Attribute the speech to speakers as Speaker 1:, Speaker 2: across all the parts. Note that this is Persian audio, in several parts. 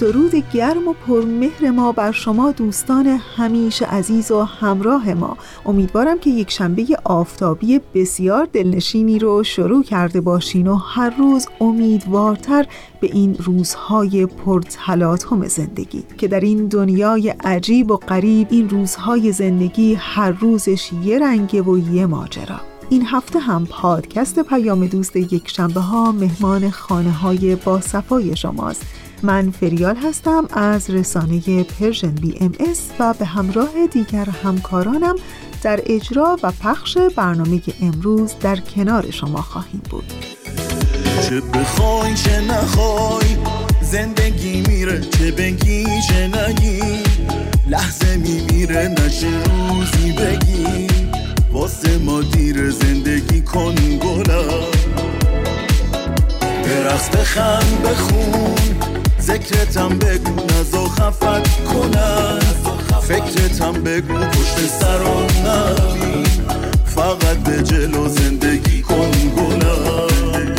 Speaker 1: درود گرم و پرمهر ما بر شما دوستان همیشه عزیز و همراه ما. امیدوارم که یک شنبه آفتابی بسیار دلنشینی رو شروع کرده باشین و هر روز امیدوارتر به این روزهای پرتلاطم زندگی. که در این دنیای عجیب و غریب این روزهای زندگی هر روزش یه رنگه و یه ماجرا. این هفته هم پادکست پیام دوست یک شنبه ها مهمان خانه های با صفای شماست. من فریال هستم از رسانه Persian BMS و به همراه دیگر همکارانم در اجرا و پخش برنامه امروز در کنار شما خواهیم بود.
Speaker 2: چه بخوای چه نخوای زندگی میره چه بگی چه نگی لحظه میمیره نشه روزی بگی. واسه ما دیر زندگی کن گلم برقص بخند بخون ذکرتم بگو نزا خفت کنن فکرتم بگو پشت سرم نبین. فقط به جلو زندگی کن گلم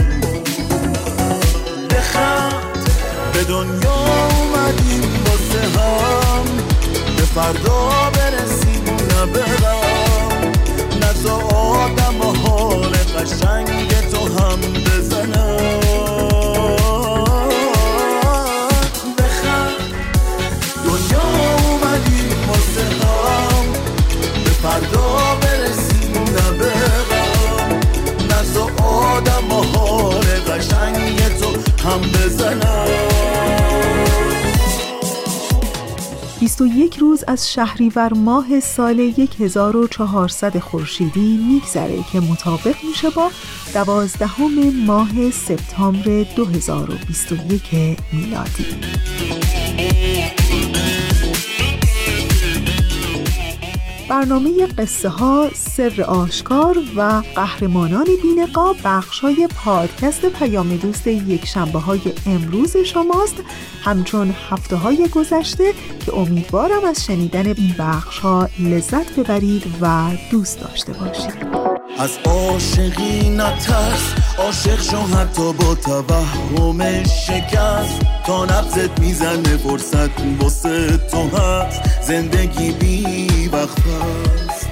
Speaker 2: بخند به دنیا اومدیم واسه هم. به فردا برسیم نبرم نزا آدم و حال قشنگ تو هم بزنم. هم بزنم.
Speaker 1: 21 روز از شهریور ماه سال 1400 خورشیدی میگذره که مطابق میشه با دوازدهم ماه سپتامبر 2021 میلادی. برنامه قصه ها سر آشکار و قهرمانان بینقا بخش های پادکست پیام دوست یک شنبه های امروز شماست. همچون هفته های گذشته که امیدوارم از شنیدن این بخش ها لذت ببرید و دوست داشته باشید.
Speaker 2: از عاشقی نترس عاشق شو حتی با توهم شکست. تا نبزت می‌زنه فرصت واسه تو هست. زندگی بی وقت پست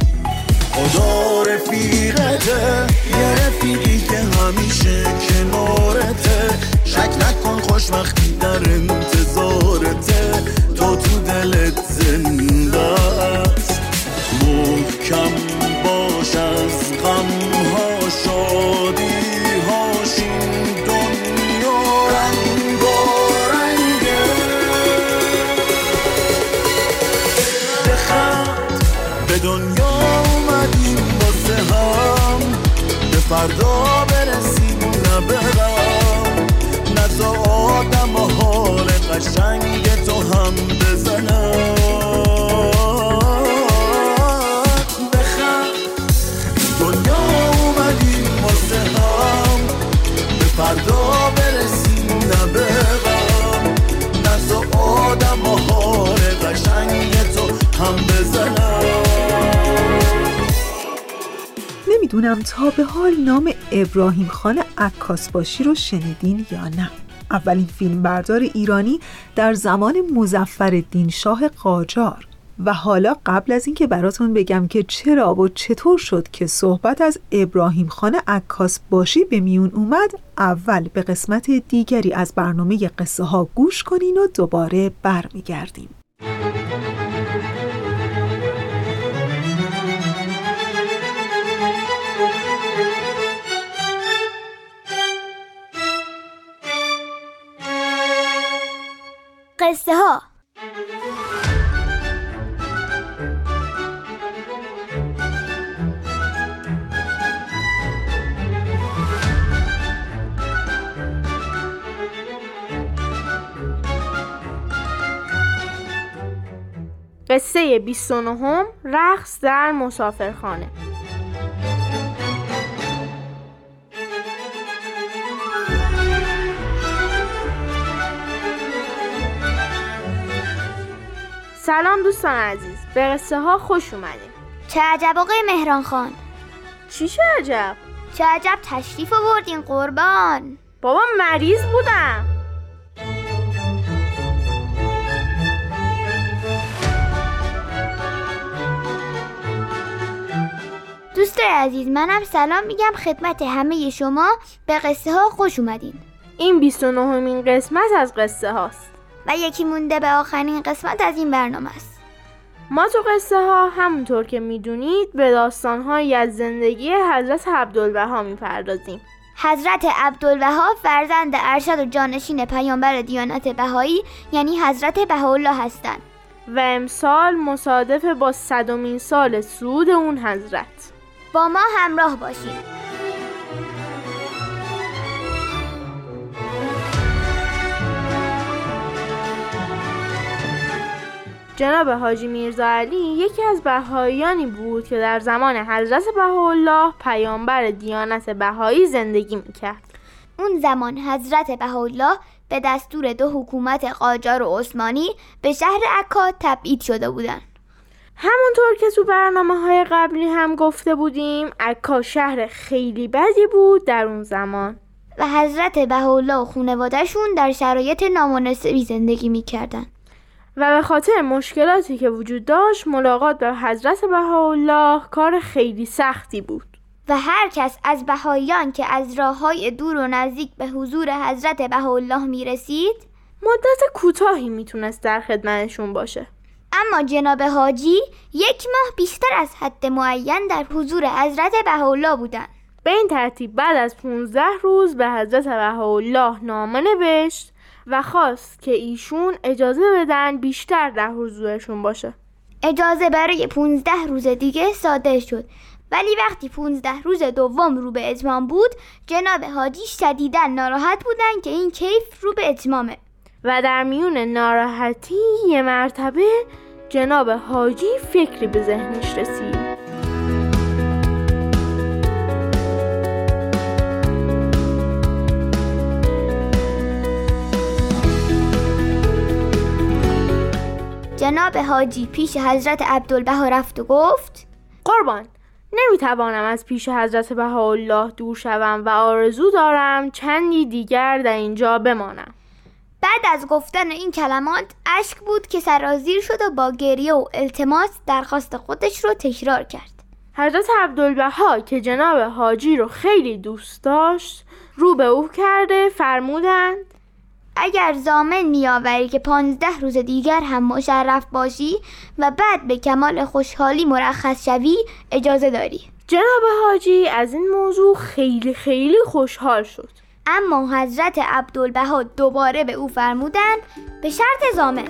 Speaker 2: خدا رفیقته یه رفیقی که همیشه کنارته. شک نکن خوشبختی در انتظارته. تو تو دلت زنده است. محکم فردا برسیم نبرم نزا آدم و حال قشنگ.
Speaker 1: نمی‌دونم تا به حال نام ابراهیم خان عکاس باشی رو شنیدین یا نه. اولین فیلم بردار ایرانی در زمان مزفر شاه قاجار. و حالا قبل از اینکه براتون بگم که چرا و چطور شد که صحبت از ابراهیم خان عکاس باشی به میون اومد اول به قسمت دیگری از برنامه قصه ها گوش کنین و دوباره برمیگردیم.
Speaker 3: قصه ها
Speaker 4: قصه 29 رقص در مسافرخانه. سلام دوستان عزیز به قصه ها خوش اومدیم
Speaker 3: چه عجب آقای مهران خان؟
Speaker 4: چی چه عجب؟
Speaker 3: چه عجب تشریف آوردین قربان.
Speaker 4: بابا مریض بودم.
Speaker 3: دوست عزیز منم سلام میگم خدمت همه شما به قصه ها خوش اومدین.
Speaker 4: این 29 مین قسمت از قصه هاست.
Speaker 3: و یکی مونده به آخرین قسمت از این برنامه است.
Speaker 4: ما تو قصه ها همونطور که می‌دونید به داستان از زندگی حضرت عبدالبها می‌پردازیم.
Speaker 3: حضرت عبدالبها فرزند ارشد و جانشین پیامبر دیانت بهایی یعنی حضرت بهاءالله هستند.
Speaker 4: و امسال مصادف با صدمین سال سود اون حضرت.
Speaker 3: با ما همراه باشید
Speaker 4: جناب حاجی میرزا علی یکی از بهاییانی بود که در زمان حضرت بهاءالله پیامبر دیانت بهایی زندگی می‌کرد.
Speaker 3: اون زمان حضرت بهاءالله به دستور دو حکومت قاجار و عثمانی به شهر عکا تبعید شده بودند.
Speaker 4: همونطور که تو برنامه های قبلی هم گفته بودیم عکا شهر خیلی بدی بود در اون زمان.
Speaker 3: و حضرت بهاءالله و خانوادهشون در شرایط نامناسبی زندگی می‌کردن
Speaker 4: و به خاطر مشکلاتی که وجود داشت ملاقات به حضرت بهاءالله کار خیلی سختی بود.
Speaker 3: و هر کس از بهاییان که از راه های دور و نزدیک به حضور حضرت بهاءالله می رسید
Speaker 4: مدت کوتاهی می‌تونست در خدمتشون باشه.
Speaker 3: اما جناب حاجی یک ماه بیشتر از حد معین در حضور حضرت بهاءالله بودند.
Speaker 4: به این ترتیب بعد از 15 روز به حضرت بهاءالله نامه نوشت و خواست که ایشون اجازه بدن بیشتر در حضورشون باشه.
Speaker 3: اجازه برای 15 روز دیگه صادر شد. ولی وقتی 15 روز دوم رو به اتمام بود جناب حاجی شدیدا ناراحت بودن که این کیف رو به اتمامه.
Speaker 4: و در میون ناراحتی یه مرتبه جناب حاجی فکری به ذهنش رسید.
Speaker 3: جناب حاجی پیش حضرت عبدالبها رفت و گفت
Speaker 4: قربان نمی‌توانم از پیش حضرت بهاءالله دور شوم و آرزو دارم چندی دیگر در اینجا بمانم.
Speaker 3: بعد از گفتن این کلمات اشک بود که سرازیر شد و با گریه و التماس درخواست خودش رو تکرار کرد.
Speaker 4: حضرت عبدالبها که جناب حاجی رو خیلی دوست داشت رو به او کرده فرمودند
Speaker 3: اگر زامن میآوری که پانزده روز دیگر هم مشرف باشی و بعد به کمال خوشحالی مرخص شوی اجازه داری.
Speaker 4: جناب حاجی از این موضوع خیلی خیلی خوشحال شد.
Speaker 3: اما حضرت عبدالبها دوباره به او فرمودند به شرط زامن.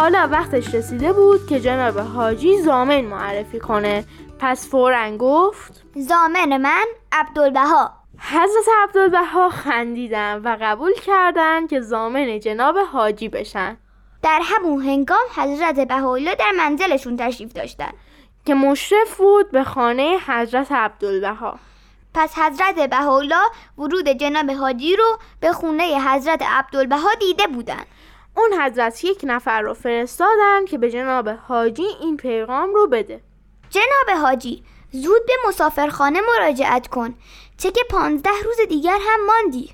Speaker 4: حالا وقتش رسیده بود که جناب حاجی زامن معرفی کنه. پس فورا گفت
Speaker 3: زامن من عبدالبها.
Speaker 4: حضرت عبدالبها خندیدن و قبول کردند که زامن جناب حاجی بشن.
Speaker 3: در همون هنگام حضرت بهاءالله در منزلشون تشریف داشتن.
Speaker 4: که مشرف بود به خانه حضرت عبدالبها.
Speaker 3: پس حضرت بهاءالله ورود جناب حاجی رو به خونه حضرت عبدالبها دیده بودن.
Speaker 4: اون حضرت یک نفر رو فرستادن که به جناب حاجی این پیغام رو بده.
Speaker 3: جناب حاجی زود به مسافرخانه مراجعت کن. چه که پانزده روز دیگر هم ماندی.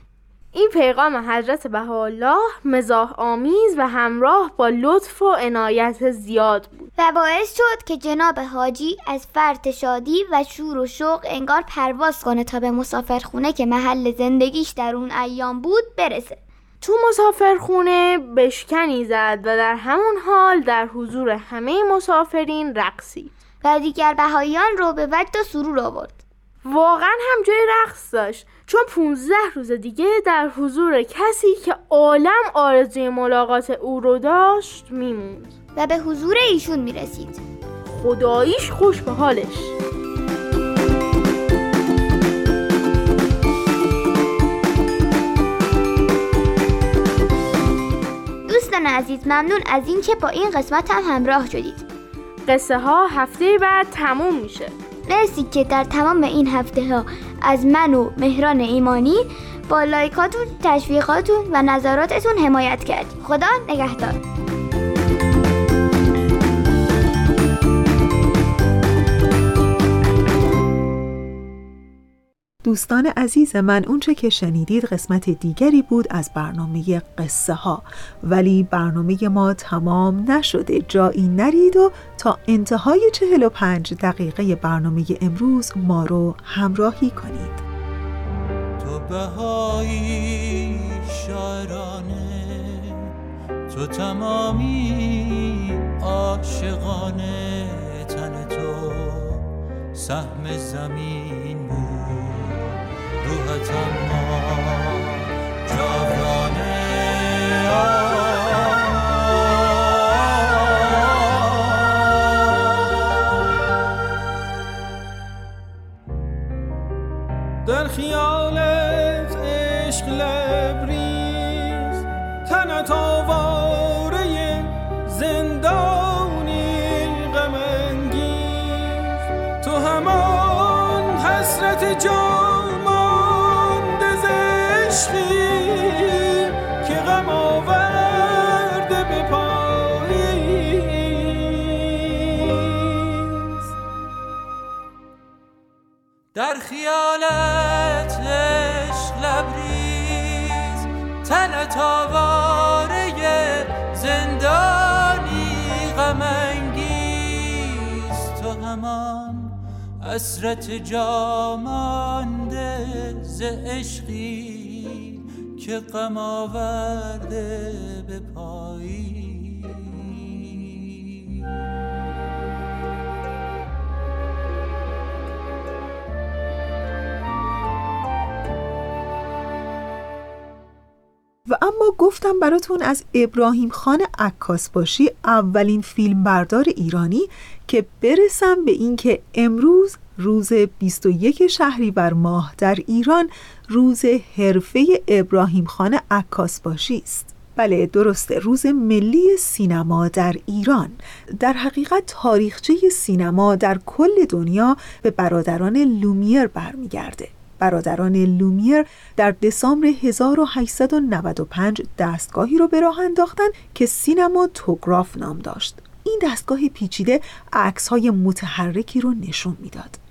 Speaker 4: این پیغام حضرت بهاءالله مزاح آمیز و همراه با لطف و عنایت زیاد بود.
Speaker 3: و باعث شد که جناب حاجی از فرط شادی و شور و شوق انگار پرواز کنه تا به مسافرخونه که محل زندگیش در اون ایام بود برسه.
Speaker 4: تو مسافرخونه بشکنی زد و در همون حال در حضور همه مسافرین رقصید
Speaker 3: و دیگر بهاییان رو به وجد و سرور آورد.
Speaker 4: واقعا هم جای رقص داشت. چون 15 روز دیگه در حضور کسی که عالم آرزوی ملاقات او رو داشت میموند.
Speaker 3: و به حضور ایشون می‌رسید.
Speaker 4: خداییش خوش به حالش.
Speaker 3: دوستان عزیز ممنون از اینکه با این قسمت هم همراه شدید
Speaker 4: قصه ها هفته بعد تموم میشه
Speaker 3: مرسی که در تمام این هفته ها از من و مهران ایمانی با لایکاتون، تشویقاتون و نظراتتون حمایت کردید. خدا نگهدار.
Speaker 1: دوستان عزیز من اونچه که شنیدید قسمت دیگری بود از برنامه قصه ها ولی برنامه ما تمام نشده. جایی نرید و تا انتهای 45 دقیقه برنامه امروز ما رو همراهی کنید.
Speaker 5: تو بهایی شاعرانه تو تمامی عاشقانه. سهم زمین بود. روحت اما جاودانه حسرت جامانده ز عشقی که غم آورده به پاییز
Speaker 1: و اما گفتم براتون از ابراهیم خان عکاس باشی اولین فیلم بردار ایرانی که برسم به اینکه امروز روز 21 شهریور ماه در ایران روز حرفه ابراهیم خان عکاس باشی است. بله درسته روز ملی سینما در ایران. در حقیقت تاریخچه سینما در کل دنیا به برادران لومیر برمیگرده. برادران لومیر در دسامبر 1895 دستگاهی رو به راه انداختن که سینما توگراف نام داشت. این دستگاه پیچیده عکس های متحرکی رو نشون می‌داد.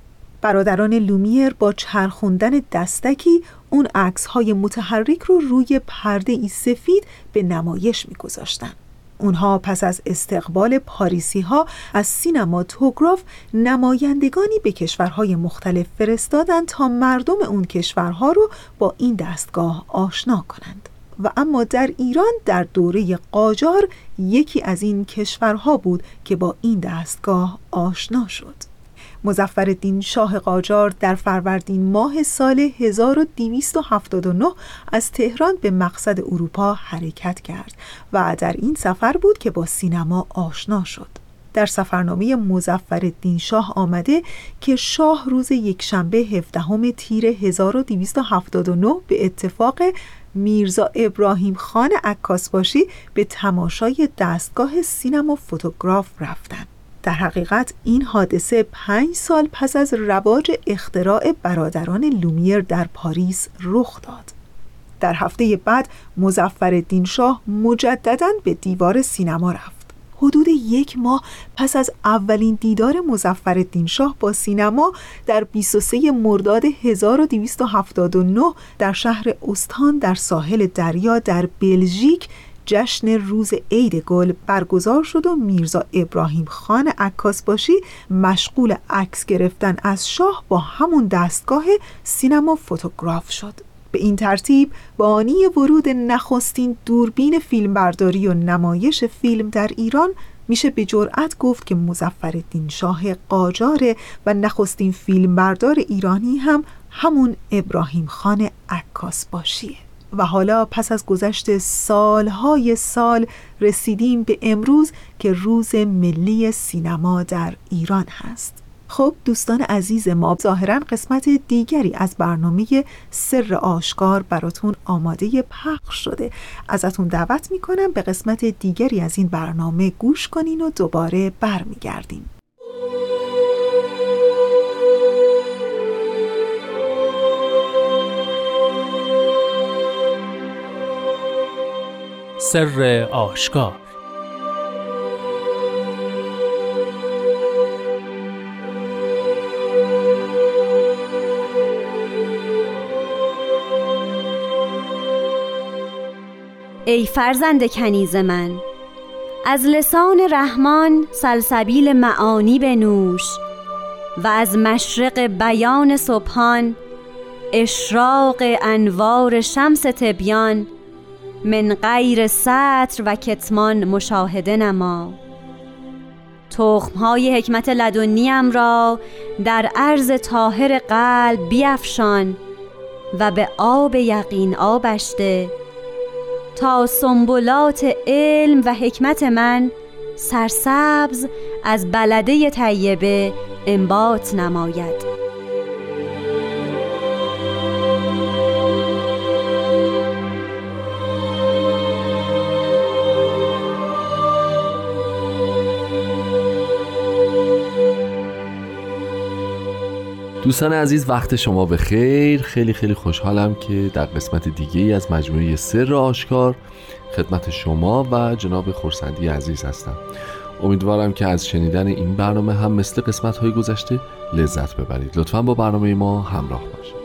Speaker 1: برادران لومیر با چرخوندن دستکی اون عکس های متحرک رو روی پرده ای سفید به نمایش میگذاشتن. اونها پس از استقبال پاریسی ها از سینما توگراف نمایندگانی به کشورهای مختلف فرستادند تا مردم اون کشورها رو با این دستگاه آشنا کنند. و اما در ایران در دوره قاجار یکی از این کشورها بود که با این دستگاه آشنا شد. مزفر شاه قاجار در فروردین ماه سال 1279 از تهران به مقصد اروپا حرکت کرد و در این سفر بود که با سینما آشنا شد در سفرنامه مزفر شاه آمده که شاه روز یکشنبه 17 تیر 1279 به اتفاق میرزا ابراهیم خان عکاس باشی به تماشای دستگاه سینما فوتوگراف رفتند. در حقیقت این حادثه پنج سال پس از رواج اختراع برادران لومیر در پاریس رخ داد. در هفته بعد مزفر شاه مجددا به دیوار سینما رفت. حدود یک ماه پس از اولین دیدار مزفر شاه با سینما در 23 مرداد 1279 در شهر استان در ساحل دریا در بلژیک جشن روز عید گل برگزار شد و میرزا ابراهیم خان عکاس باشی مشغول عکس گرفتن از شاه با همون دستگاه سینما فوتوگراف شد. به این ترتیب بانی ورود نخستین دوربین فیلمبرداری و نمایش فیلم در ایران میشه به جرأت گفت که مزفر شاه قاجاره و نخستین فیلمبردار ایرانی هم همون ابراهیم خان عکاس باشیه. و حالا پس از گذشت سالهای سال رسیدیم به امروز که روز ملی سینما در ایران هست. خب دوستان عزیز ما ظاهرا قسمت دیگری از برنامه سر آشکار براتون آماده پخش شده. ازتون دعوت می‌کنم به قسمت دیگری از این برنامه گوش کنین و دوباره برمیگردیم.
Speaker 6: سر آشکار.
Speaker 7: ای فرزند کنیز من از لسان رحمان سلسبیل معانی بنوش و از مشرق بیان صبحان اشراق انوار شمس تبیان من غیر سطر و کتمان مشاهده نما. تخمهای حکمت لدنیم را در عرض طاهر قلب بیفشان و به آب یقین آبشته. تا سنبولات علم و حکمت من سرسبز از بلده طیبه انبات نماید.
Speaker 8: دوستان عزیز وقت شما به خیر. خیلی خیلی خوشحالم که در قسمت دیگه ای از مجموعه سر آشکار خدمت شما و جناب خورسندی عزیز هستم. امیدوارم که از شنیدن این برنامه هم مثل قسمت های گذشته لذت ببرید. لطفا با برنامه ما همراه باشید.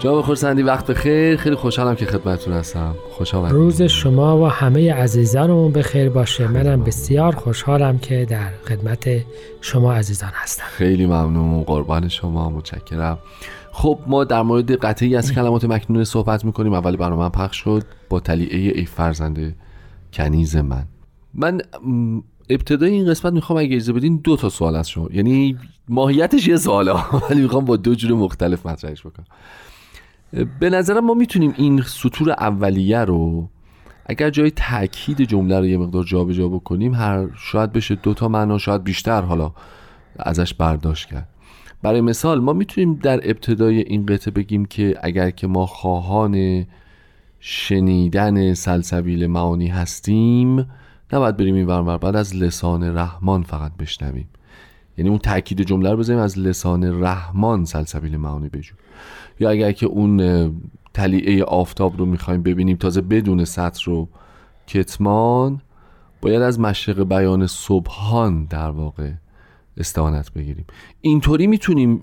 Speaker 8: جناب خورسندی وقت بخیر. خیلی خوشحالم که خدمتتون هستم. خوش آمدید.
Speaker 9: روز شما و همه عزیزانمون بخیر باشه. منم بسیار خوشحالم که در خدمت شما عزیزان هستم.
Speaker 8: خیلی ممنون. قربان شما. متشکرم. خب ما در مورد قطعی از کلمات مکنون صحبت می‌کنیم. اول برنامه پخش شد. با تلیعه ای فرزند کنیز من. من ابتدای این قسمت می‌خوام اگه اجازه بدین دو تا سوال از شما. یعنی ماهیتش یه سواله. ولی می‌خوام با دو جور مختلف مطرحش بکنم. به نظرم ما می‌تونیم این سطور اولیه رو اگر جای تاکید جمله رو یه مقدار جابجا جا بکنیم هر شاید بشه دو تا معنا شاید بیشتر حالا ازش برداشت کرد. برای مثال ما می‌تونیم در ابتدای این قطعه بگیم که اگر که ما خواهان شنیدن سلسبیل معانی هستیم نباید بریم این ورمر بعد از لسان رحمان فقط بشنویم. یعنی اون تاکید جمله رو بزنیم از لسان رحمان سلسبیل معانی بجو یا اگر که اون تلیعه آفتاب رو می‌خوایم ببینیم تازه بدون سطر رو کتمان باید از مشرق بیان صبحان در واقع استعانت بگیریم. اینطوری می‌تونیم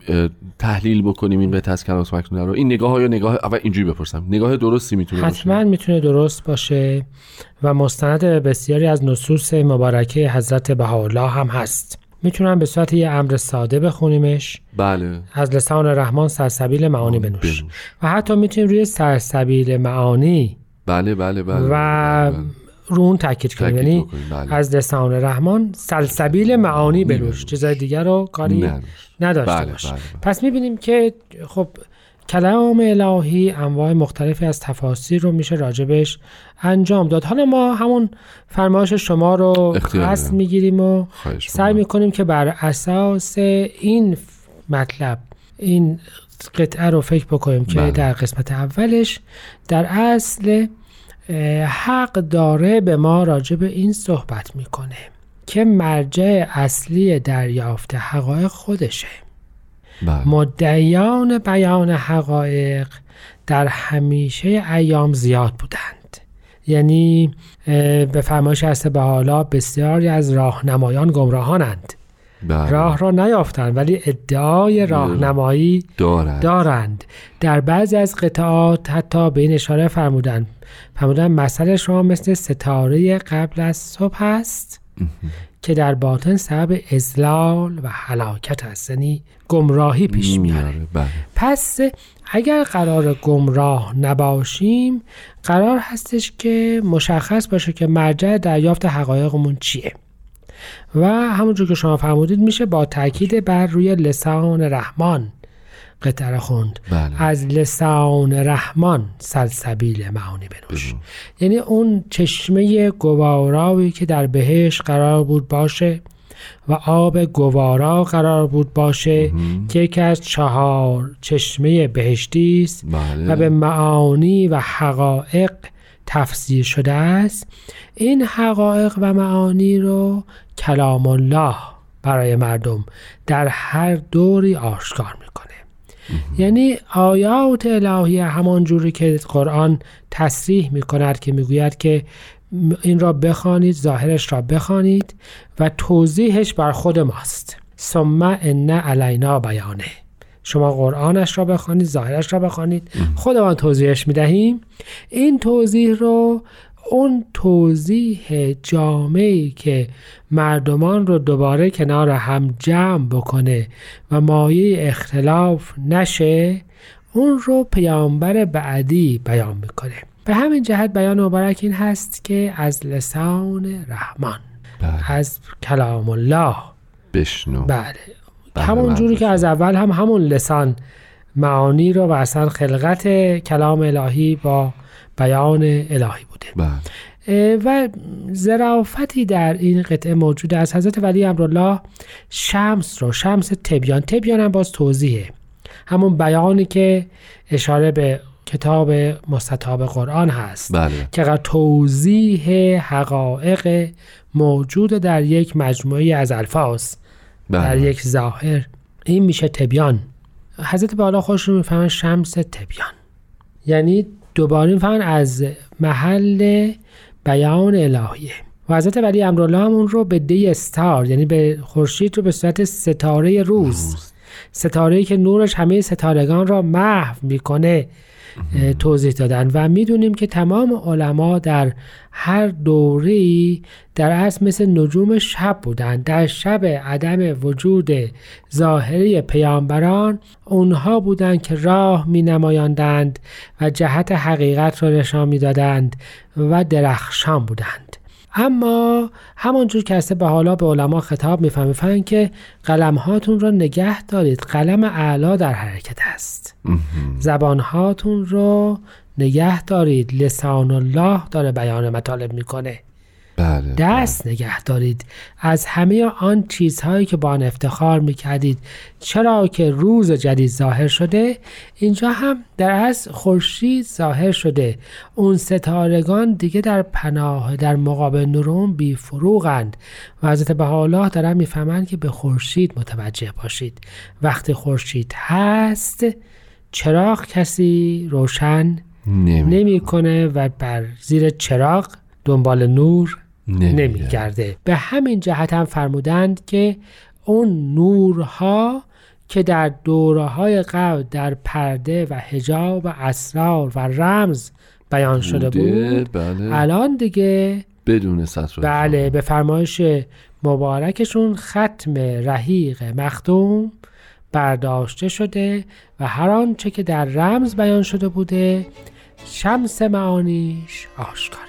Speaker 8: تحلیل بکنیم این قطعه از کلمات مکنونه رو. این نگاه ها یا نگاه اول اینجوری بپرسم. نگاه درستی می‌تونه
Speaker 9: حتما می‌تونه درست باشه و مستند بسیاری از نصوص مبارکه حضرت بهاءالله هم هست. می‌تونم به صورت یه امر ساده بخونیمش؟
Speaker 8: بله.
Speaker 9: از لسان رحمان سرسبیل معانی بنوش. و حتی می‌تونیم روی سرسبیل معانی
Speaker 8: بله بله بله و
Speaker 9: بله. رو اون تاکید کنیم. یعنی بله. از لسان رحمان سلسبیل معانی بنوش. چیزای دیگر رو کاری نداشته بله باش بله. پس می‌بینیم که خب کلام الهی انواع مختلفی از تفاسیر رو میشه راجبش انجام داد. حالا ما همون فرمایش شما رو قصد می‌گیریم و سعی می‌کنیم که بر اساس این مطلب این قطعه رو فکر بکنیم که بله. در قسمت اولش در اصل حق داره به ما راجب این صحبت می‌کنه که مرجع اصلی دریافت حقایق خودشه. بله. مدعیان بیان حقایق در همیشه ایام زیاد بودند یعنی به فرمایش هست به حالا بسیاری از راهنمایان گمراهانند بله. راه را نیافتند ولی ادعای بله. راهنمایی دارند. دارند در بعضی از قطعات حتی به این اشاره فرمودند فرمودن مسئله شما مثل ستاره قبل از صبح است که در باطن سبب ازلال و حلاکت هست یعنی گمراهی پیش میاره
Speaker 8: بله.
Speaker 9: پس اگر قرار گمراه نباشیم قرار هستش که مشخص باشه که مرجع دریافت حقایقمون چیه. و همونجور که شما فرمودید میشه با تاکید بر روی لسان رحمان قطر خوند.
Speaker 8: بله.
Speaker 9: از لسان رحمان سلسبیل معانی بنوش. یعنی اون چشمه گواراوی که در بهش قرار بود باشه و آب گوارا قرار بود باشه که یکی از چهار چشمه بهشتی است
Speaker 8: بله.
Speaker 9: و به معانی و حقایق تفسیر شده است. این حقایق و معانی رو کلام الله برای مردم در هر دوری آشکار می‌کنه. یعنی آیات الهی همان جوری که قرآن تصریح می کند که می‌گوید که این را بخوانید ظاهرش را بخوانید و توضیحش بر خود ماست. ثم ان علینا بیانه. شما قرآنش را بخوانید ظاهرش را بخوانید. خودمان توضیحش می‌دهیم. این توضیح رو اون توضیح جامعی که مردمان رو دوباره کنار هم جمع بکنه و مایه اختلاف نشه اون رو پیامبر بعدی بیان می‌کنه. به همین جهت بیان مبارک این هست که از لسان رحمان
Speaker 8: بله.
Speaker 9: از کلام الله.
Speaker 8: بشنو.
Speaker 9: بله. همون جوری که از اول هم همون لسان معانی رو و اصلا خلقت کلام الهی با بیان الهی بوده.
Speaker 8: بله.
Speaker 9: و زرافتی در این قطعه موجود از حضرت ولی امرالله شمس رو شمس تبیان. تبیان هم باز توضیحه. همون بیانی که اشاره به کتاب مستطاب قرآن هست
Speaker 8: بله.
Speaker 9: که توضیح حقایق موجود در یک مجموعه از الفاظ
Speaker 8: بله.
Speaker 9: در یک ظاهر. این میشه تبیان. حضرت بالا خوش رو می‌فهمن شمس تبیان. یعنی دوباره می‌فهمن از محل بیان الهیه. و حضرت ولی امرالله هم اون رو به دی استار یعنی به خورشید رو به صورت ستاره روز ستاره که نورش همه ستارگان را محو می‌کنه. توضیح دادن. و می‌دونیم که تمام علما در هر دوری در اصل مثل نجوم شب بودند. در شب عدم وجود ظاهری پیامبران اونها بودند که راه می نمایاندند و جهت حقیقت را نشان می دادند و درخشان بودند. اما همانجور که هسته به حالا به علما خطاب می‌فهمن که قلم هاتون را نگه دارید. قلم اعلا در حرکت است. زبان هاتون رو نگه دارید. لسان الله داره بیان مطالب می‌کنه.
Speaker 8: بله
Speaker 9: دست نگه دارید. از همه آن چیزهایی که با آن افتخار می‌کردید چرا که روز جدید ظاهر شده؟ اینجا هم در از خورشید ظاهر شده. اون ستارگان دیگه در پناه در مقابل نورون بی فروغند. و حضرت بهاءالله دارن می‌فهمند که به خورشید متوجه باشید. وقتی خورشید هست چراغ کسی روشن نمی‌کنه و بر زیر چراغ دنبال نور نمیگرده. به همین جهت هم فرمودند که اون نورها که در دوره های قبل در پرده و حجاب و اسرار و رمز بیان شده بود
Speaker 8: بله.
Speaker 9: الان دیگه
Speaker 8: بدون سطر
Speaker 9: بله به فرمایش مبارکشون ختم رحیق مختوم برداشته شده و هر آنچه که در رمز بیان شده بوده شمس معانیش آشکاره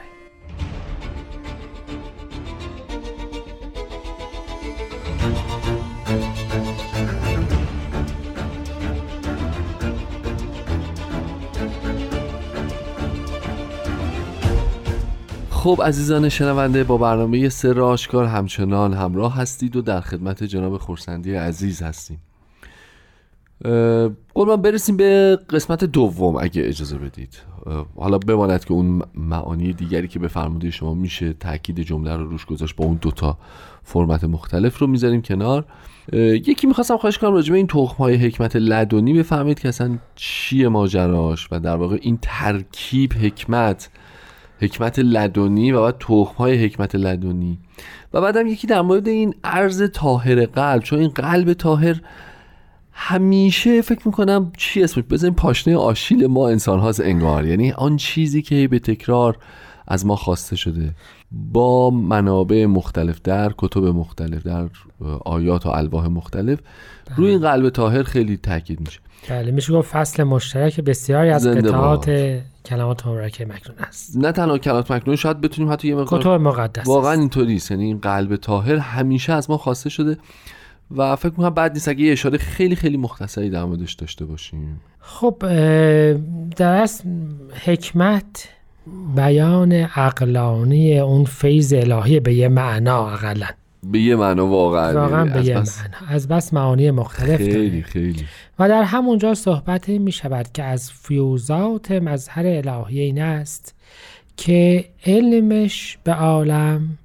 Speaker 8: خب عزیزان شنونده با برنامه سر آشکار همچنان همراه هستید و در خدمت جناب خورسندی عزیز هستیم. قربان برسیم به قسمت دوم اگه اجازه بدید. حالا بماند که اون معانی دیگری که به فرموده شما میشه تاکید جمله رو روش گذاشت با اون دوتا فرمت مختلف رو می‌ذاریم کنار. یکی می‌خواستم خواهش کنم راجبه این تخم های حکمت لدنی بفهمید که اصلا چیه ماجراش و در واقع این ترکیب حکمت حکمت لدنی و بعد تخم های حکمت لدنی. و بعدم یکی در مورد این ارز تاهر قلب چون این قلب تاهر همیشه فکر می‌کنم چی اسمش؟ بزنیم پاشنه آشیل ما انسان هاست انگار. یعنی آن چیزی که به تکرار از ما خواسته شده. با منابع مختلف در کتب مختلف در آیات و الواح مختلف. روی این قلب تاهر خیلی تاکید میشه.
Speaker 9: بله میشه گفت فصل مشترک بسیاری از قطعات کلمات مبارکه مکنون است.
Speaker 8: نه تنها کلمات مکنون شاید بتونیم حتی یه
Speaker 9: مقدار کتب مقدس
Speaker 8: واقعا اینطوری است. یعنی این قلب تاهر همیشه از ما خواسته شده و فکر می‌کنم بعد نیست. اگه یه اشاره خیلی خیلی مختصری در موردش داشته باشیم.
Speaker 9: خب در اصل حکمت بیان عقلانی اون فیض الهی به یه معنا اقلا.
Speaker 8: به یه معنا واقعا
Speaker 9: واقعا به یه معنا. از بس معانی مختلف
Speaker 8: خیلی خیلی.
Speaker 9: و در همونجا صحبت می شود که از فیوزات مظهر الهی این است که علمش به عالم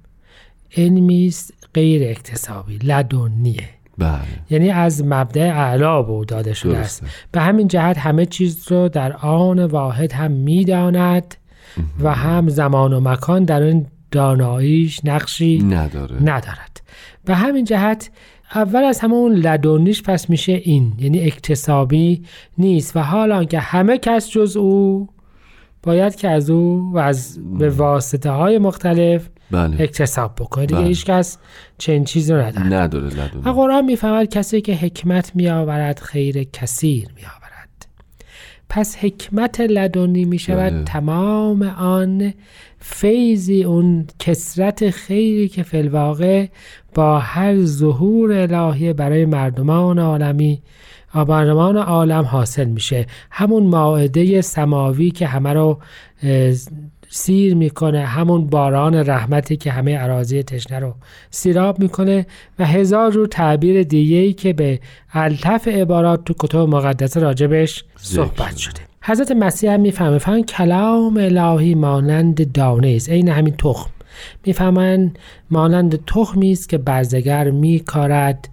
Speaker 9: علمی غیر اکتسابی لدنیه.
Speaker 8: بله.
Speaker 9: یعنی از مبدع اعلا بود داده شده است. به همین جهت همه چیز رو در آن واحد هم می‌داند و هم زمان و مکان در این داناییش نقشی
Speaker 8: نداره.
Speaker 9: ندارد به همین جهت اول از همه اون لدونیش پس میشه این یعنی اکتسابی نیست و حالا که همه کس جز او باید که از او و از به واسطه های مختلف
Speaker 8: بله.
Speaker 9: اکتساب بکنه دیگه بله. هیچ کس چنین چیزی رو نداره
Speaker 8: نداره
Speaker 9: و قرآن می‌فهمد کسی که حکمت میآورد خیر کثیر میآورد پس حکمت لدنی می شود بله. تمام آن فیضی اون کسرت خیری که فلواقع با هر ظهور الهی برای مردمان عالمی مردمان عالم حاصل میشه همون ماعده سماوی که همه رو سیر می‌کنه همون باران رحمتی که همه عراضی تشنه رو سیراب می‌کنه و هزار رو تعبیر دیگه ای که به الطف عبارات تو کتب مقدسه راجبش صحبت شده. حضرت مسیح هم می‌فهمه فهم کلام الهی مانند دانه است. عین همین تخم. می‌فهمن مانند تخمی است که برزگر میکارد.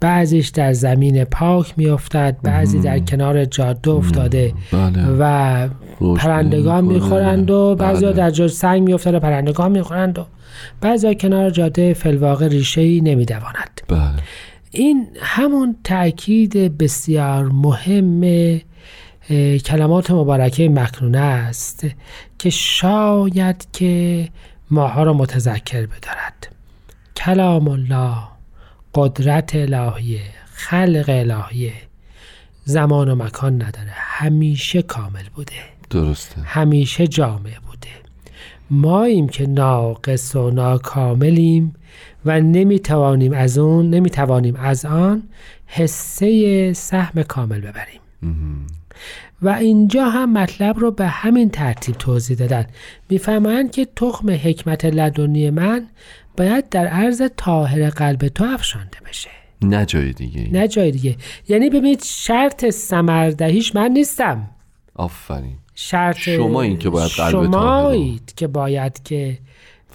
Speaker 9: بعضیش در زمین پاک میافتد بعضی در کنار جاده افتاده
Speaker 8: بله.
Speaker 9: و پرندگان می‌خورند و بعضی بله. در جا سنگ میافتد و پرندگان می‌خورند و بعضی کنار جاده فلواقع ریشه ای نمیدواند
Speaker 8: بله.
Speaker 9: این همون تاکید بسیار مهم کلمات مبارکه مکنونه است که شاید که ماها را متذکر بدارد کلام الله قدرت الهیه خلق الهیه زمان و مکان نداره همیشه کامل بوده.
Speaker 8: درسته.
Speaker 9: همیشه جامع بوده. ماییم که ناقص و ناکاملیم و نمی‌توانیم از اون نمی‌توانیم از آن حسه سهم کامل ببریم. و اینجا هم مطلب رو به همین ترتیب توضیح دادن. می‌فهمند که تخم حکمت لدنی من باید در عرض طاهر قلب تو افشانده بشه.
Speaker 8: نه جای دیگه.
Speaker 9: نه جای دیگه. یعنی ببینید شرط سمردهیش من نیستم.
Speaker 8: آفرین.
Speaker 9: شرط
Speaker 8: شما این که باید قلب
Speaker 9: شمایید که باید که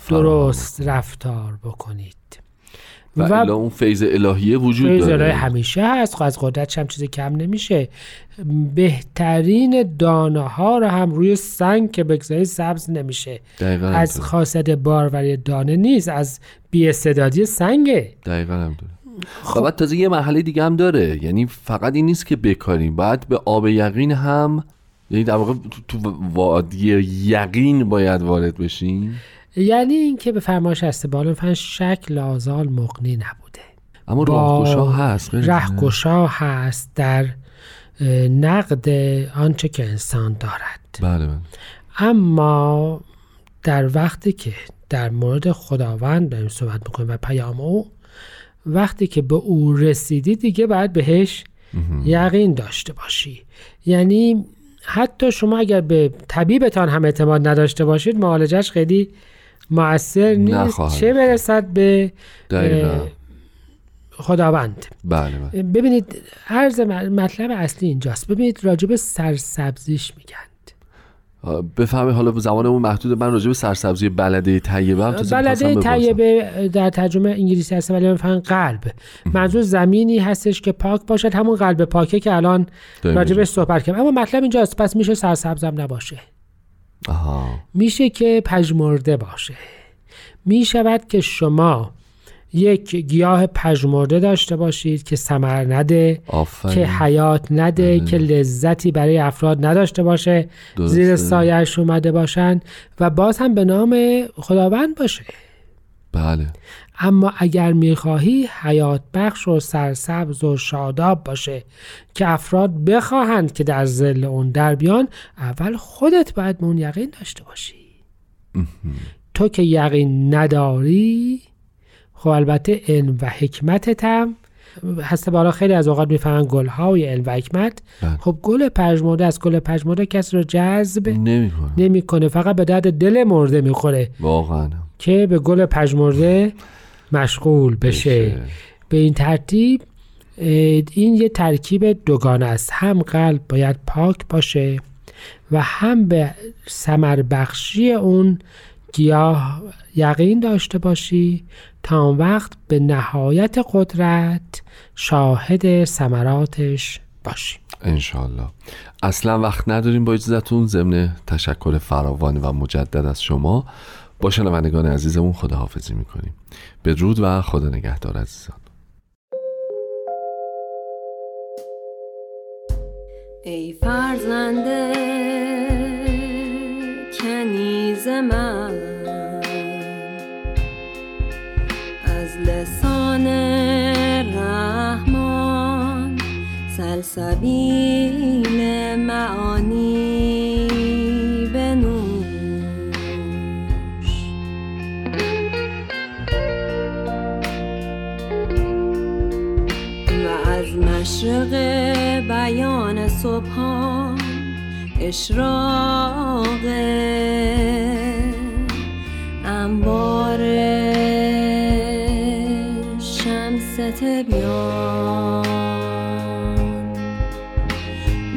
Speaker 9: درست رفتار بکنید.
Speaker 8: و, و اون فیض الهیه وجود فیض
Speaker 9: داره. همیشه هست. خب از قدرتش هم چیزی کم نمیشه. بهترین دانه ها رو هم روی سنگ که بگذاری سبز نمیشه.
Speaker 8: دقیقا
Speaker 9: از خاصت باروری دانه نیست از بیاستعدادی سنگه.
Speaker 8: دقیقا هم داره خب. بعد تازه یه مرحله دیگه هم داره. یعنی فقط این نیست که بکاریم. باید به آب یقین هم یعنی در واقع تو, تو وادی یقین باید وارد بشیم.
Speaker 9: یعنی اینکه به فرمایش استبال فن شک لازال مقنی نبوده.
Speaker 8: اما راهگشا هست
Speaker 9: رهگشا هست در نقد آنچه که انسان دارد.
Speaker 8: بله, بله.
Speaker 9: اما در وقتی که در مورد خداوند داریم صحبت می‌کنیم و پیام او وقتی که به او رسیدی دیگه باید بهش یقین داشته باشی. یعنی حتی شما اگر به طبیبتان هم اعتماد نداشته باشید معالجش خیلی موثر نیست. چه برسد به خداوند؟
Speaker 8: بله, بله.
Speaker 9: ببینید عرض مطلب اصلی اینجاست. ببینید راجب سرسبزیش میگند
Speaker 8: بفهمی حالا زمانمون محدود. من راجب سرسبزی بلده طیبه هم
Speaker 9: بلده طیبه در ترجمه انگلیسی هست ولی من قلب. منظور زمینی هستش که پاک باشد همون قلب پاکه که الان راجب صحبت کردم اما مطلب اینجاست پس میشه سرسبزم نباشه.
Speaker 8: آها.
Speaker 9: میشه که پژمرده باشه. می‌شود که شما یک گیاه پژمرده داشته باشید که ثمر نده که حیات نده بله. که لذتی برای افراد نداشته باشه زیر سایش اومده باشن و باز هم به نام خداوند باشه.
Speaker 8: بله.
Speaker 9: اما اگر می‌خواهی حیات بخش و سرسبز و شاداب باشه که افراد بخواهند که در زل اون در بیان اول خودت باید به اون یقین داشته باشی. تو که یقین نداری خب البته علم و حکمتت هم هسته بالا خیلی از اوقات می‌فهمن گل های علم و حکمت. بله. خب گل پژمرده از گل پژمرده کسی رو جذب نمی‌کنه. نمی‌کنه فقط به درد دل مرده می‌خوره.
Speaker 8: واقعا.
Speaker 9: که به گل پژمرده مشغول بشه. بشه. به این ترتیب این یه ترکیب دوگانه است. هم قلب باید پاک باشه و هم به سمر بخشی اون گیاه یقین داشته باشی تا اون وقت به نهایت قدرت شاهد سمراتش باشی.
Speaker 8: انشالله اصلا وقت نداریم با اجازتون ضمن تشکر فراوان و مجدد از شما. با شنوندگان عزیزمون خداحافظی می‌کنیم. بدرود و خدا نگهدار عزیزان.
Speaker 10: ای فرزنده کنیز من از لسان رحمان سلسبیل معانی مشرق بیان صبحان اشراق انبار شمس تبیان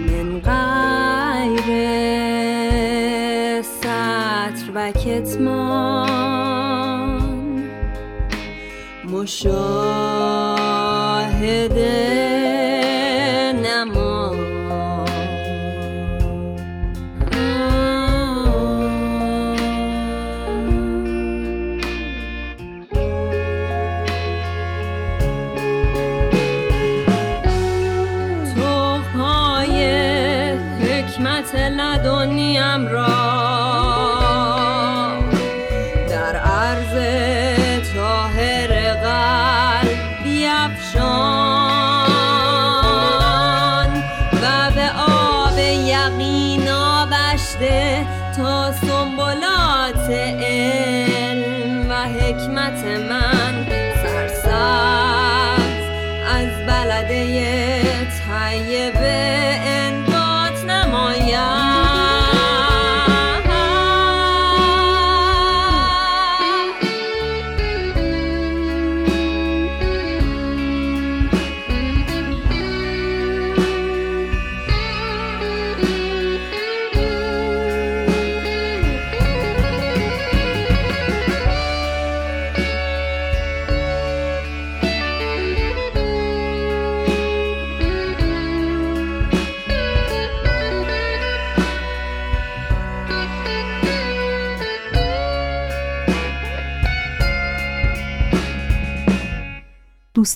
Speaker 10: من غیر سطر و کتمان مشاهده خطل دنیام را.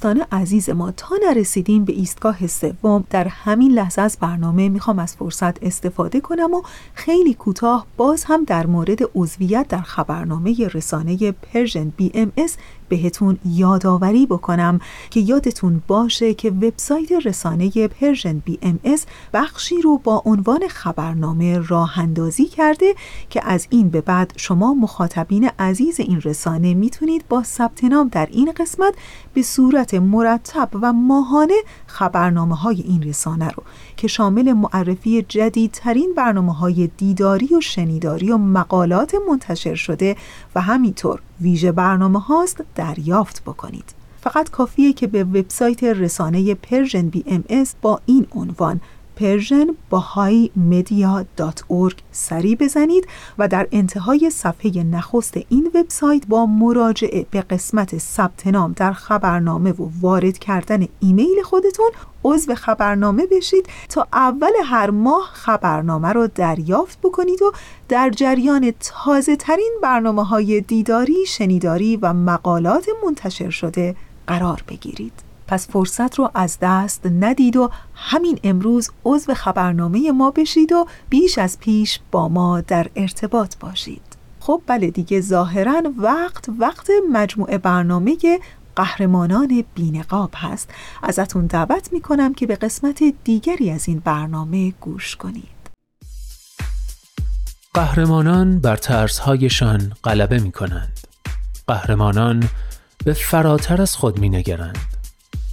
Speaker 1: دوستان عزیز ما تا نرسیدیم به ایستگاه سوم در همین لحظه از برنامه می‌خوام از فرصت استفاده کنم و خیلی کوتاه باز هم در مورد عضویت در خبرنامه رسانه Persian BMS بهتون یادآوری بکنم که یادتون باشه که وبسایت رسانه Persian BMS بخشی رو با عنوان خبرنامه راه اندازی کرده که از این به بعد شما مخاطبین عزیز این رسانه می‌تونید با ثبت نام در این قسمت به صورت مرتب و ماهانه خبرنامه های این رسانه رو که شامل معرفی جدیدترین برنامه های دیداری و شنیداری و مقالات منتشر شده و همینطور ویژه برنامه هاست دریافت بکنید. فقط کافیه که به وبسایت رسانه Persian BM با این عنوان persianbahaimedia.org سری بزنید و در انتهای صفحه نخست این وبسایت با مراجعه به قسمت ثبت نام در خبرنامه و وارد کردن ایمیل خودتون عضو خبرنامه بشید تا اول هر ماه خبرنامه رو دریافت بکنید و در جریان تازه ترین برنامه های دیداری، شنیداری و مقالات منتشر شده قرار بگیرید. پس فرصت رو از دست ندید و همین امروز عضو خبرنامه ما بشید و بیش از پیش با ما در ارتباط باشید خب بله دیگه ظاهرا وقت وقت مجموعه برنامه قهرمانان بینقاب هست ازتون دعوت می‌کنم که به قسمت دیگری از این برنامه گوش کنید
Speaker 6: قهرمانان بر ترسهایشان غلبه می کنند. قهرمانان به فراتر از خود می نگرند.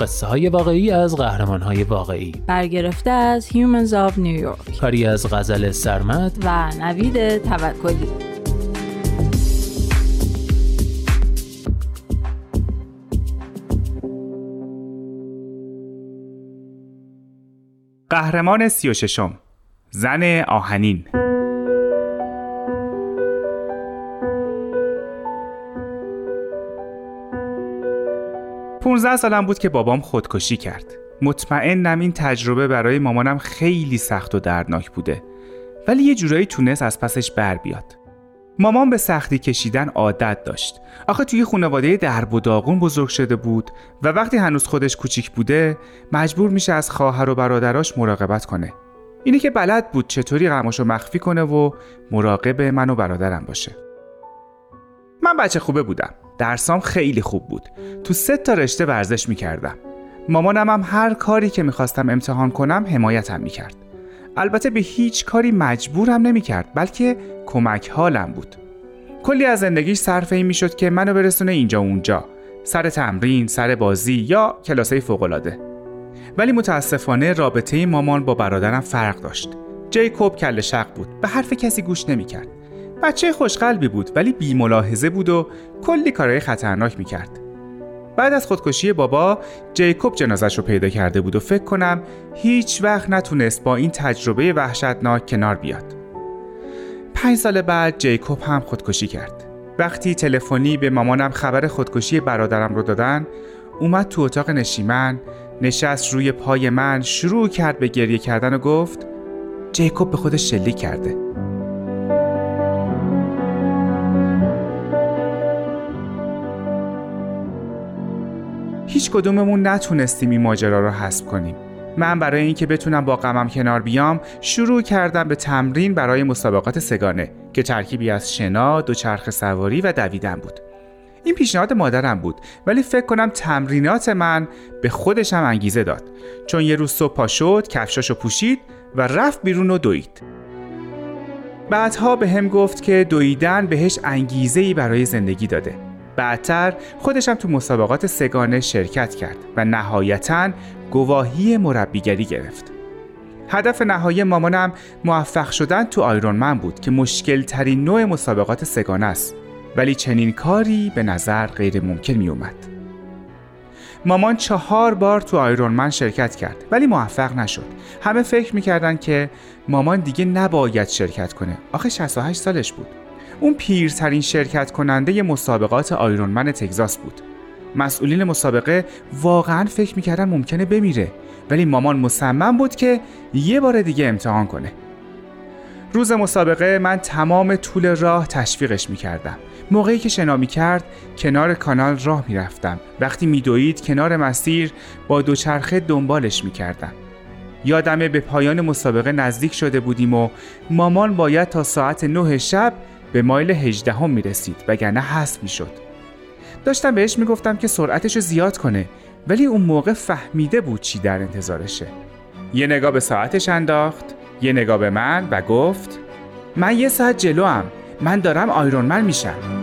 Speaker 6: قصه های واقعی از قهرمان های واقعی.
Speaker 11: برگرفته از Humans of New York.
Speaker 6: کاری از غزل سرمت
Speaker 11: و نوید توکلی.
Speaker 12: قهرمان سی و ششم. زن آهنین. 15 سالم بود که بابام خودکشی کرد. مطمئنم این تجربه برای مامانم خیلی سخت و دردناک بوده. ولی یه جورایی تونست از پسش بر بیاد. مامان به سختی کشیدن عادت داشت. آخه توی خانواده درب و داغون بزرگ شده بود و وقتی هنوز خودش کوچیک بوده مجبور میشه از خواهر و برادراش مراقبت کنه. اینه که بلد بود چطوری غماشو مخفی کنه و مراقب من و برادرم باشه. من بچه خوبه بودم. درسام خیلی خوب بود. تو سه تا رشته ورزش می‌کردم. مامانم هم هر کاری که می‌خواستم امتحان کنم حمایتم می‌کرد. البته به هیچ کاری مجبورم نمی‌کرد بلکه کمک حالم بود. کلی از زندگیش صرف این می‌شد که منو برسونه اینجا اونجا. سر تمرین، سر بازی یا کلاسای فوقالعاده. ولی متاسفانه رابطه مامان با برادرم فرق داشت. جیکوب کل شق بود. به حرف کسی گوش نمی‌کرد. بچه خوشقلبی بود ولی بی ملاحظه بود و کلی کارهای خطرناک می‌کرد. بعد از خودکشی بابا جیکوب جنازش رو پیدا کرده بود و فکر کنم هیچ وقت نتونست با این تجربه وحشتناک کنار بیاد. پنج سال بعد جیکوب هم خودکشی کرد. وقتی تلفنی به مامانم خبر خودکشی برادرم رو دادن اومد تو اتاق نشیمن نشست روی پای من شروع کرد به گریه کردن و گفت جیکوب به خودش شلیک کرده هیچ کدوممون نتونستیم این ماجرا رو حسب کنیم. من برای اینکه بتونم با غمم کنار بیام شروع کردم به تمرین برای مسابقات سگانه که ترکیبی از شنا، دوچرخه سواری و دویدن بود. این پیشنهاد مادرم بود ولی فکر کنم تمرینات من به خودشم انگیزه داد. چون یه روز صبح پا شد کفشاشو پوشید و رفت بیرون و دوید. بعدها به هم گفت که دویدن بهش انگیزه ای برای زندگی داده. بعدتر خودشم تو مسابقات سگانه شرکت کرد و نهایتا گواهی مربیگری گرفت. هدف نهایی مامانم موفق شدن تو آیرون من بود که مشکل ترین نوع مسابقات سگانه است ولی چنین کاری به نظر غیر ممکن می اومد. مامان چهار بار تو آیرون من شرکت کرد ولی موفق نشد. همه فکر می‌کردن که مامان دیگه نباید شرکت کنه. آخه 68 سالش بود. اون پیرترین شرکت کننده مسابقات آیرونمن تگزاس بود. مسئولین مسابقه واقعا فکر می‌کردن ممکنه بمیره ولی مامان مصمم بود که یه بار دیگه امتحان کنه. روز مسابقه من تمام طول راه تشویقش می‌کردم. موقعی که شنا می‌کرد کنار کانال راه می‌رفتم. وقتی میدوید کنار مسیر با دوچرخه دنبالش می‌کردم. یادمه به پایان مسابقه نزدیک شده بودیم و مامان باید تا ساعت نه شب به مایل 18 هم می رسید وگرنه حذف می شد. داشتم بهش می‌گفتم که سرعتش رو زیاد کنه ولی اون موقع فهمیده بود چی در انتظارشه. یه نگاه به ساعتش انداخت یه نگاه به من و گفت من یه ساعت جلو هم. من دارم آیرونمن میشم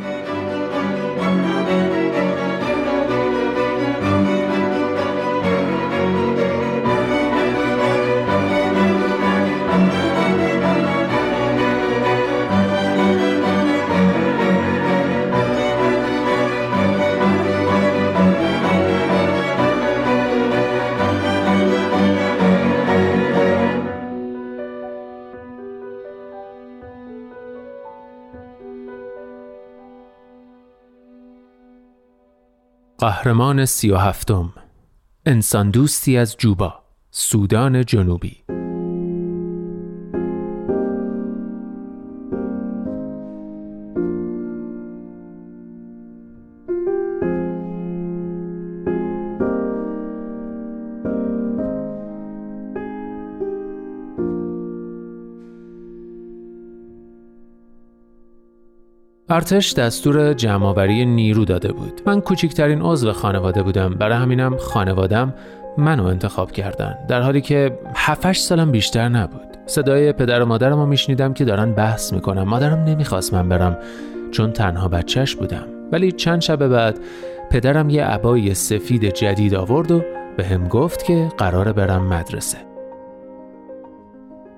Speaker 6: قهرمان سی و هفتم انسان دوستی از جوبا سودان جنوبی. ارتش دستور جمعآوری نیرو داده بود. من کوچکترین عضو خانواده بودم. برای همینم خانوادم منو انتخاب کردن. در حالی که 7 سالم بیشتر نبود. صدای پدر و مادرم رو میشنیدم که دارن بحث می‌کنم مادرم نمی‌خواست من برم چون تنها بچهش بودم. ولی چند شب بعد پدرم یه عبای سفید جدید آورد و به هم گفت که قرار برم مدرسه.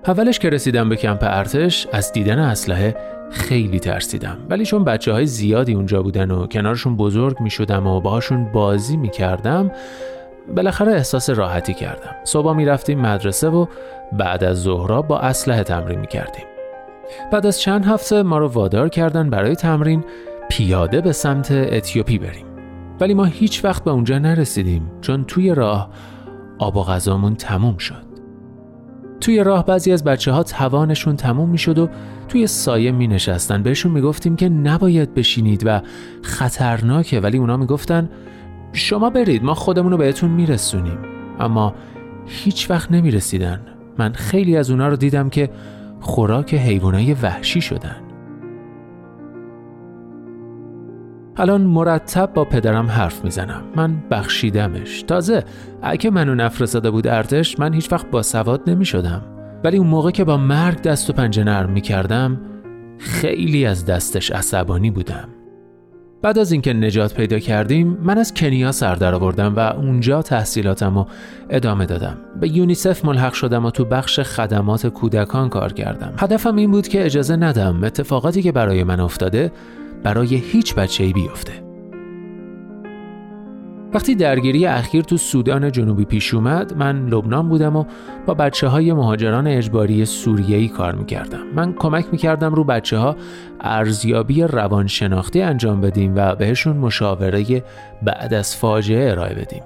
Speaker 6: اولش که رسیدم به کمپ ارتش از دیدن اسلحه خیلی ترسیدم. ولی چون بچه های زیادی اونجا بودن و کنارشون بزرگ می شدم و باهاشون بازی می کردم بالاخره احساس راحتی کردم. صبح می رفتیم مدرسه و بعد از ظهرها با اسلحه تمرین می کردیم بعد از چند هفته ما رو وادار کردن برای تمرین پیاده به سمت اتیوپی بریم. ولی ما هیچ وقت به اونجا نرسیدیم چون توی راه آب و غذامون تموم شد. توی راه بعضی از بچه ها توانشون تموم می شد و توی سایه می نشستن بهشون می گفتیم که نباید بشینید و خطرناکه ولی اونا می گفتن شما برید ما خودمون رو بهتون می رسونیم اما هیچ وقت نمی رسیدن من خیلی از اونا رو دیدم که خوراک حیوانای وحشی شدن. الان مرتب با پدرم حرف می‌زنم. من بخشیدمش. تازه اگه منو نفرستاده بود ارتش من هیچ وقت با سواد نمی شدم ولی اون موقع که با مرگ دست و پنجه نرم می کردم خیلی از دستش عصبانی بودم. بعد از اینکه نجات پیدا کردیم من از کنیا سر در آوردم و اونجا تحصیلاتم رو ادامه دادم. به یونیسف ملحق شدم و تو بخش خدمات کودکان کار کردم. هدفم این بود که اجازه ندم. اتفاقاتی که برای من افتاده برای هیچ بچه ای بیفته. وقتی درگیری اخیر تو سودان جنوبی پیش اومد من لبنان بودم و با بچه های مهاجران اجباری سوریهی کار می‌کردم. من کمک می‌کردم رو بچه ها ارزیابی روانشناختی انجام بدیم و بهشون مشاوره بعد از فاجعه ارائه بدیم.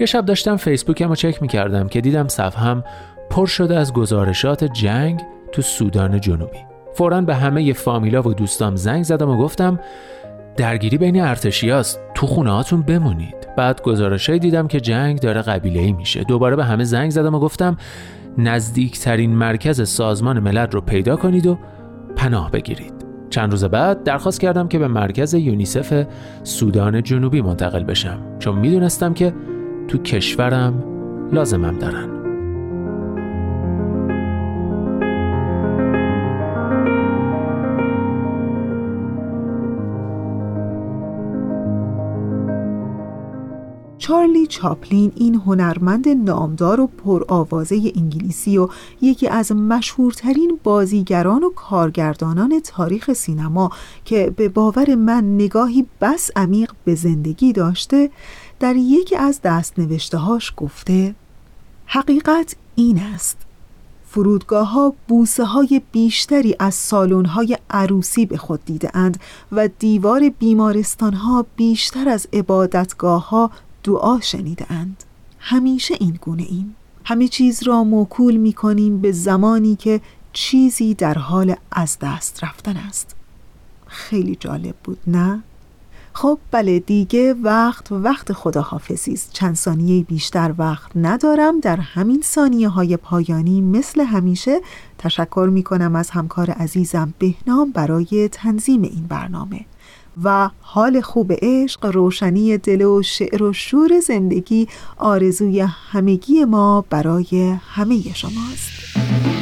Speaker 6: یه شب داشتم فیسبوکم رو چک می‌کردم که دیدم صفحم پر شده از گزارشات جنگ تو سودان جنوبی. فورا به همه فامیلا و دوستام زنگ زدم و گفتم درگیری بین ارتشیاست تو خونه هاتون بمونید. بعد گزارشهایی دیدم که جنگ داره قبیله ای میشه. دوباره به همه زنگ زدم و گفتم نزدیکترین مرکز سازمان ملل رو پیدا کنید و پناه بگیرید. چند روز بعد درخواست کردم که به مرکز یونیسف سودان جنوبی منتقل بشم. چون می‌دونستم که تو کشورم لازمم دارن.
Speaker 1: چارلی چاپلین این هنرمند نامدار و پرآوازه انگلیسی و یکی از مشهورترین بازیگران و کارگردانان تاریخ سینما که به باور من نگاهی بس عمیق به زندگی داشته در یکی از دستنوشتههاش گفته حقیقت این است. فرودگاه ها بوسه های بیشتری از سالن های عروسی به خود دیده اند و دیوار بیمارستان ها بیشتر از عبادتگاه ها دعا شنیده اند همیشه این گونه ایم. همه چیز را موکول می کنیم به زمانی که چیزی در حال از دست رفتن است. خیلی جالب بود نه؟ خب بله دیگه وقت وقت خداحافظی است. چند ثانیه بیشتر وقت ندارم. در همین ثانیه های پایانی مثل همیشه تشکر می کنم از همکار عزیزم. بهنام برای تنظیم این برنامه. و حال خوب عشق روشنی دل و شعر و شور زندگی آرزوی همگی ما برای همه شماست.